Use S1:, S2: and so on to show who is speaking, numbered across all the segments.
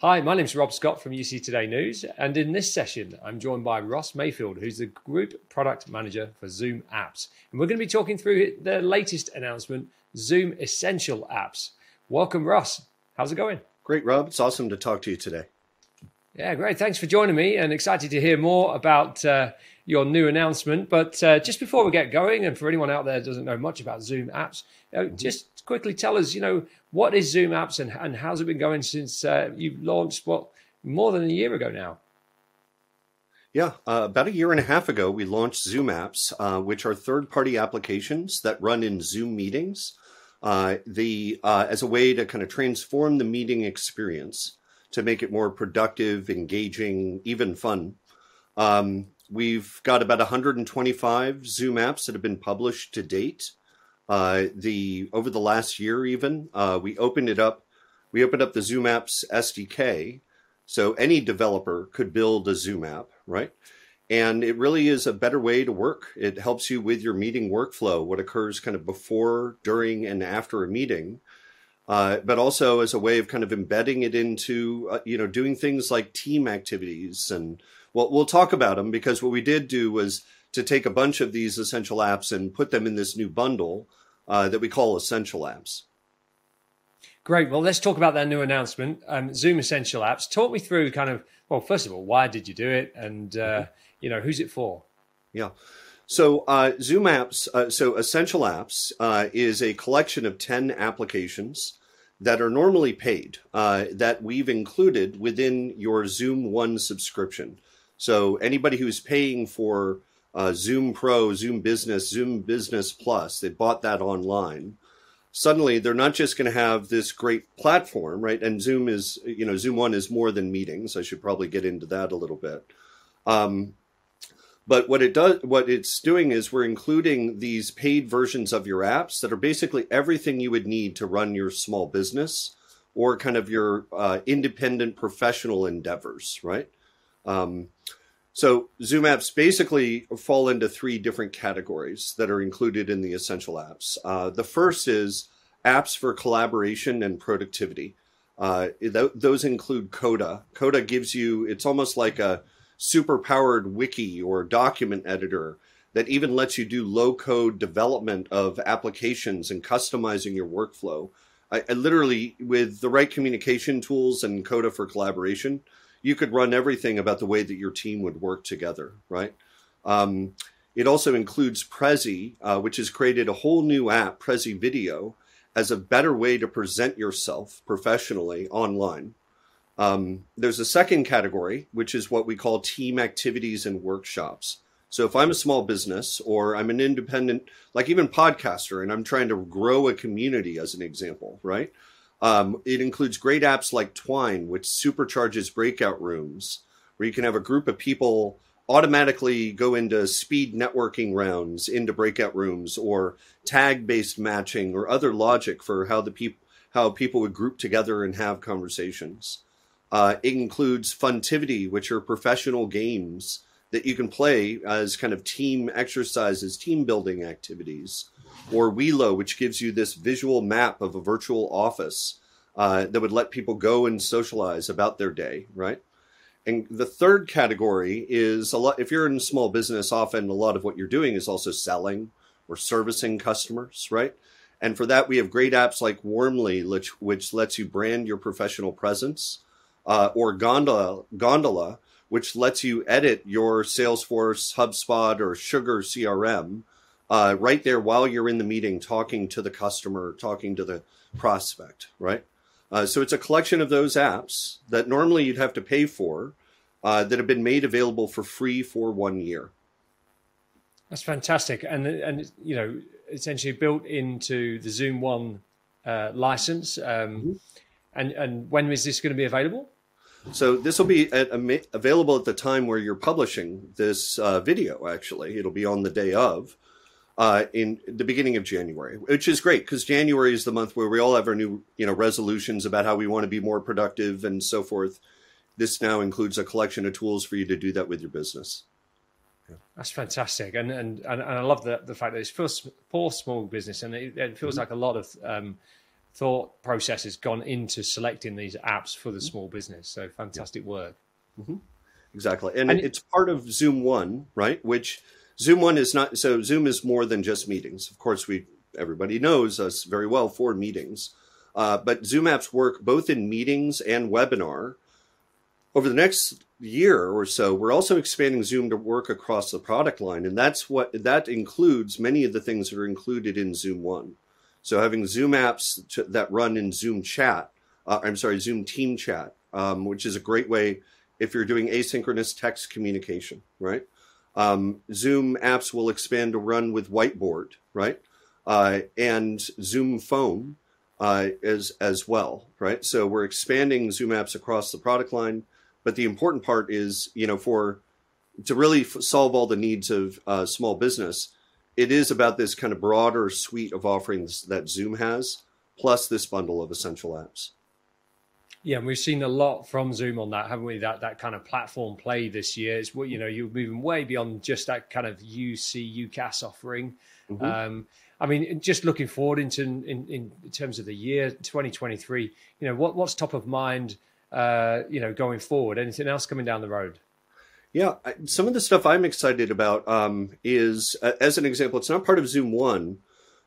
S1: Hi, my name is Rob Scott from UC Today News, and in this session, I'm joined by Ross Mayfield, who's the Group Product Manager for Zoom Apps. And we're going to be talking through the latest announcement, Zoom Essential Apps. Welcome, Ross. How's it going?
S2: Great, Rob. It's awesome to talk to you today.
S1: Yeah, great. Thanks for joining me and excited to hear more about uh, your new announcement. But uh, just before we get going, and for anyone out there doesn't know much about Zoom apps, uh, mm-hmm. just quickly tell us, you know, what is Zoom apps and, and how's it been going since uh, you've launched, what, more than a year ago now?
S2: Yeah, uh, about a year and a half ago, we launched Zoom apps, uh, which are third party applications that run in Zoom meetings. the as a way to kind of transform the meeting experience to make it more productive, engaging, even fun. Um, we've got about 125 Zoom apps that have been published to date. Uh, the over the last year, even uh, we opened it up. We opened up the Zoom Apps SDK, so any developer could build a Zoom app, right? And it really is a better way to work. It helps you with your meeting workflow, what occurs kind of before, during, and after a meeting uh, but also as a way of kind of embedding it into uh, you know doing things like team activities and well we'll talk about them because what we did do was to take a bunch of these essential apps and put them in this new bundle uh, that we call essential apps.
S1: Great. Well let's talk about that new announcement um, zoom essential apps. Talk me through kind of well first of all why did you do it? And uh, mm-hmm. you know who's it for?
S2: Yeah. So uh, Zoom Apps, uh, so Essential Apps uh, is a collection of 10 applications that are normally paid uh, that we've included within your Zoom One subscription. So anybody who's paying for uh, Zoom Pro, Zoom Business, Zoom Business Plus, they bought that online. Suddenly, they're not just going to have this great platform, right? And Zoom is, you know, Zoom One is more than meetings. I should probably get into that a little bit. Um, but what it does, what it's doing is we're including these paid versions of your apps that are basically everything you would need to run your small business or kind of your uh, independent professional endeavors, right? Um, so Zoom apps basically fall into three different categories that are included in the essential apps. Uh, the first is apps for collaboration and productivity. Uh, th- those include Coda. Coda gives you, it's almost like a super powered wiki or document editor that even lets you do low code development of applications and customizing your workflow. I, I, literally, with the right communication tools and Coda for collaboration, you could run everything about the way that your team would work together, right? Um, it also includes Prezi, uh, which has created a whole new app, Prezi Video, as a better way to present yourself professionally online. Um, there's a second category, which is what we call team activities and workshops. So if I'm a small business or I'm an independent, like even podcaster, and I'm trying to grow a community as an example, right? Um, it includes great apps like Twine, which supercharges breakout rooms, where you can have a group of people automatically go into speed networking rounds into breakout rooms or tag based matching or other logic for how the people how people would group together and have conversations. Uh, it includes Funtivity, which are professional games that you can play as kind of team exercises, team building activities, or Welo, which gives you this visual map of a virtual office uh, that would let people go and socialize about their day, right? And the third category is a lot. If you're in small business, often a lot of what you're doing is also selling or servicing customers, right? And for that, we have great apps like Warmly, which, which lets you brand your professional presence uh, or Gondola, Gondola, which lets you edit your Salesforce, HubSpot, or Sugar CRM uh, right there while you're in the meeting, talking to the customer, talking to the prospect, right? Uh, so it's a collection of those apps that normally you'd have to pay for uh, that have been made available for free for one year.
S1: That's fantastic, and and you know essentially built into the Zoom One uh, license. Um, mm-hmm. And and when is this going to be available?
S2: So this will be at, available at the time where you're publishing this uh, video. Actually, it'll be on the day of, uh, in the beginning of January, which is great because January is the month where we all have our new, you know, resolutions about how we want to be more productive and so forth. This now includes a collection of tools for you to do that with your business.
S1: Yeah. That's fantastic, and and and, I love the the fact that it's for, for small business, and it, it feels mm-hmm. like a lot of um, thought process has gone into selecting these apps for the small business. So fantastic work.
S2: Mm-hmm. Exactly, and, and, it's part of Zoom One, right? Which Zoom One is not. So Zoom is more than just meetings. Of course, we everybody knows us very well for meetings, uh, but Zoom apps work both in meetings and webinar. Over the next year or so, we're also expanding Zoom to work across the product line, and that's what that includes. Many of the things that are included in Zoom One. So having Zoom apps to, that run in Zoom Chat, uh, I'm sorry, Zoom Team Chat, um, which is a great way if you're doing asynchronous text communication, right? Um, Zoom apps will expand to run with Whiteboard, right? Uh, and Zoom Phone uh, as as well, right? So we're expanding Zoom apps across the product line, but the important part is, you know, for to really f- solve all the needs of uh, small business, it is about this kind of broader suite of offerings that Zoom has, plus this bundle of essential apps.
S1: Yeah, and we've seen a lot from Zoom on that, haven't we? That that kind of platform play this year. It's what you know, you're moving way beyond just that kind of UC UCaaS offering. Mm-hmm. Um, I mean, just looking forward into in, in, terms of the year 2023, you know, what what's top of mind, uh, you know, going forward? Anything else coming down the road?
S2: Yeah, some of the stuff I'm excited about um, is, uh, as an example, it's not part of Zoom One,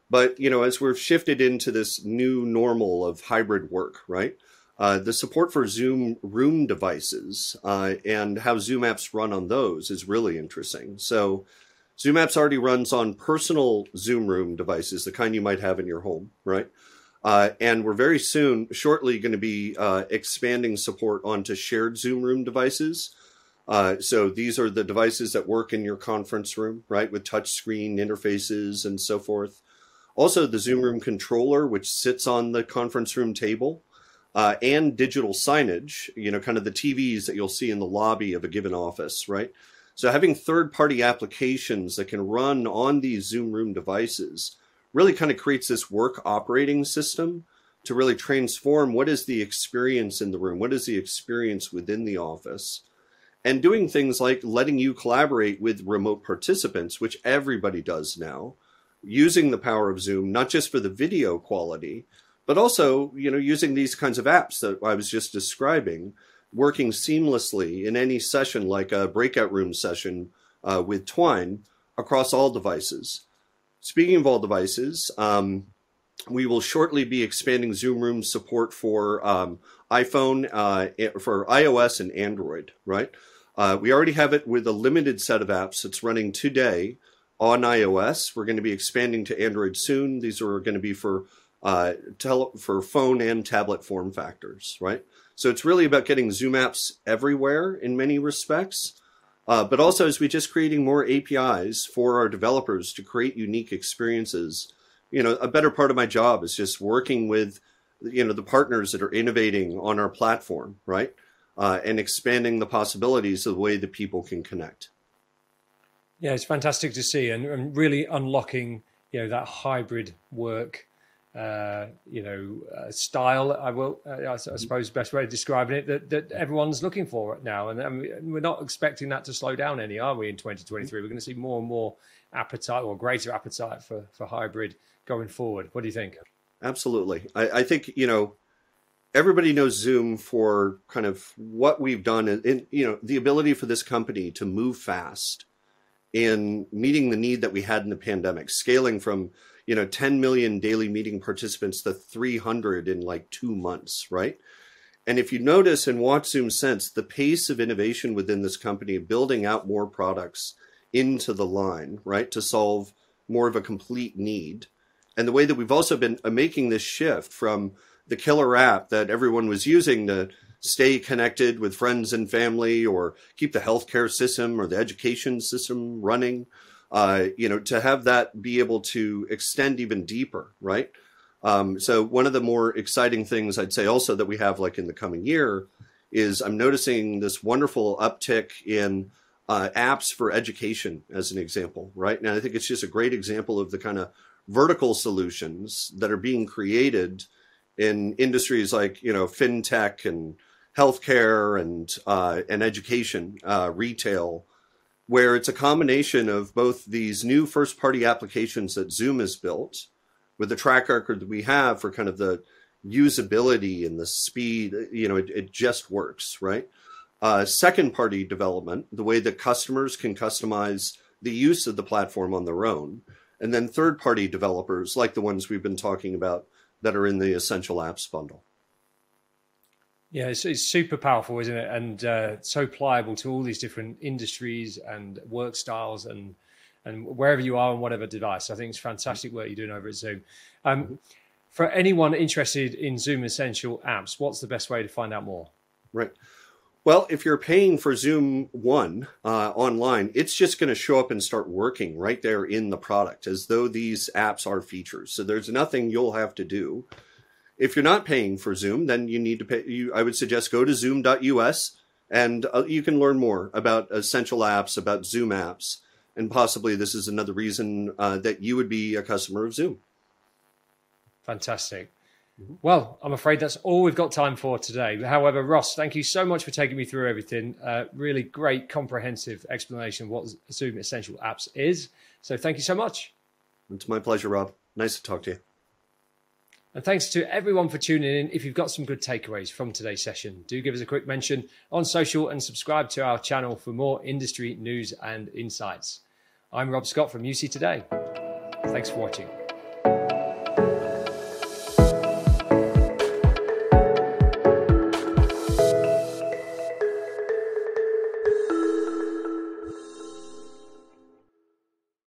S2: but you know, as we've shifted into this new normal of hybrid work, right? Uh, the support for Zoom Room devices uh, and how Zoom apps run on those is really interesting. So, Zoom apps already runs on personal Zoom Room devices, the kind you might have in your home, right? Uh, and we're very soon, shortly, going to be uh, expanding support onto shared Zoom Room devices uh, so these are the devices that work in your conference room, right, with touch screen interfaces and so forth. Also, the Zoom Room controller, which sits on the conference room table, uh, and digital signage, you know, kind of the TVs that you'll see in the lobby of a given office, right? So having third-party applications that can run on these Zoom Room devices really kind of creates this work operating system to really transform what is the experience in the room, what is the experience within the office and doing things like letting you collaborate with remote participants, which everybody does now, using the power of Zoom, not just for the video quality, but also, you know, using these kinds of apps that I was just describing, working seamlessly in any session, like a breakout room session uh, with Twine across all devices. Speaking of all devices, um, we will shortly be expanding Zoom Room support for um, iPhone, uh, for iOS and Android, right? Uh, we already have it with a limited set of apps that's running today on iOS. We're going to be expanding to Android soon. These are going to be for uh, tele- for phone and tablet form factors, right? So it's really about getting Zoom apps everywhere in many respects, uh, but also as we just creating more APIs for our developers to create unique experiences. You know, a better part of my job is just working with, you know, the partners that are innovating on our platform, right? uh, and expanding the possibilities of the way that people can connect.
S1: Yeah, it's fantastic to see, and, and really unlocking you know that hybrid work, uh, you know, uh, style. I will, uh, I suppose, the best way of describing it that that everyone's looking for it now, and, and we're not expecting that to slow down any, are we? In 2023, we're going to see more and more appetite or greater appetite for for hybrid going forward. What do you think?
S2: Absolutely, I, I think you know everybody knows Zoom for kind of what we've done and, you know the ability for this company to move fast in meeting the need that we had in the pandemic, scaling from you know 10 million daily meeting participants to 300 in like two months, right? And if you notice and watch Zoom Sense, the pace of innovation within this company, building out more products into the line, right, to solve more of a complete need. And the way that we've also been uh, making this shift from the killer app that everyone was using to stay connected with friends and family or keep the healthcare system or the education system running. Uh, you know, to have that be able to extend even deeper, right? Um, so one of the more exciting things I'd say also that we have like in the coming year is I'm noticing this wonderful uptick in uh, apps for education as an example, right? And I think it's just a great example of the kind of vertical solutions that are being created in industries like you know fintech and healthcare and uh, and education, uh, retail, where it's a combination of both these new first party applications that Zoom has built with the track record that we have for kind of the usability and the speed, you know, it, it just works, right? Uh, second party development, the way that customers can customize the use of the platform on their own. And then third party developers, like the ones we've been talking about that are in the Essential Apps bundle.
S1: Yeah, it's, it's super powerful, isn't it? And uh, so pliable to all these different industries and work styles and and wherever you are on whatever device. I think it's fantastic work you're doing over at Zoom. Um, for anyone interested in Zoom Essential apps, what's the best way to find out more?
S2: Right. Well, if you're paying for Zoom One uh, online, it's just going to show up and start working right there in the product as though these apps are features. So there's nothing you'll have to do. If you're not paying for Zoom, then you need to pay. You, I would suggest go to zoom.us and uh, you can learn more about essential apps, about Zoom apps, and possibly this is another reason uh, that you would be a customer of Zoom.
S1: Fantastic. Mm-hmm. Well, I'm afraid that's all we've got time for today. However, Ross, thank you so much for taking me through everything. Uh, really great, comprehensive explanation of what Zoom Essential Apps is. So thank you so much.
S2: It's my pleasure, Rob. Nice to talk to you.
S1: And thanks to everyone for tuning in. If you've got some good takeaways from today's session, do give us a quick mention on social and subscribe to our channel for more industry news and insights. I'm Rob Scott from UC Today. Thanks for watching.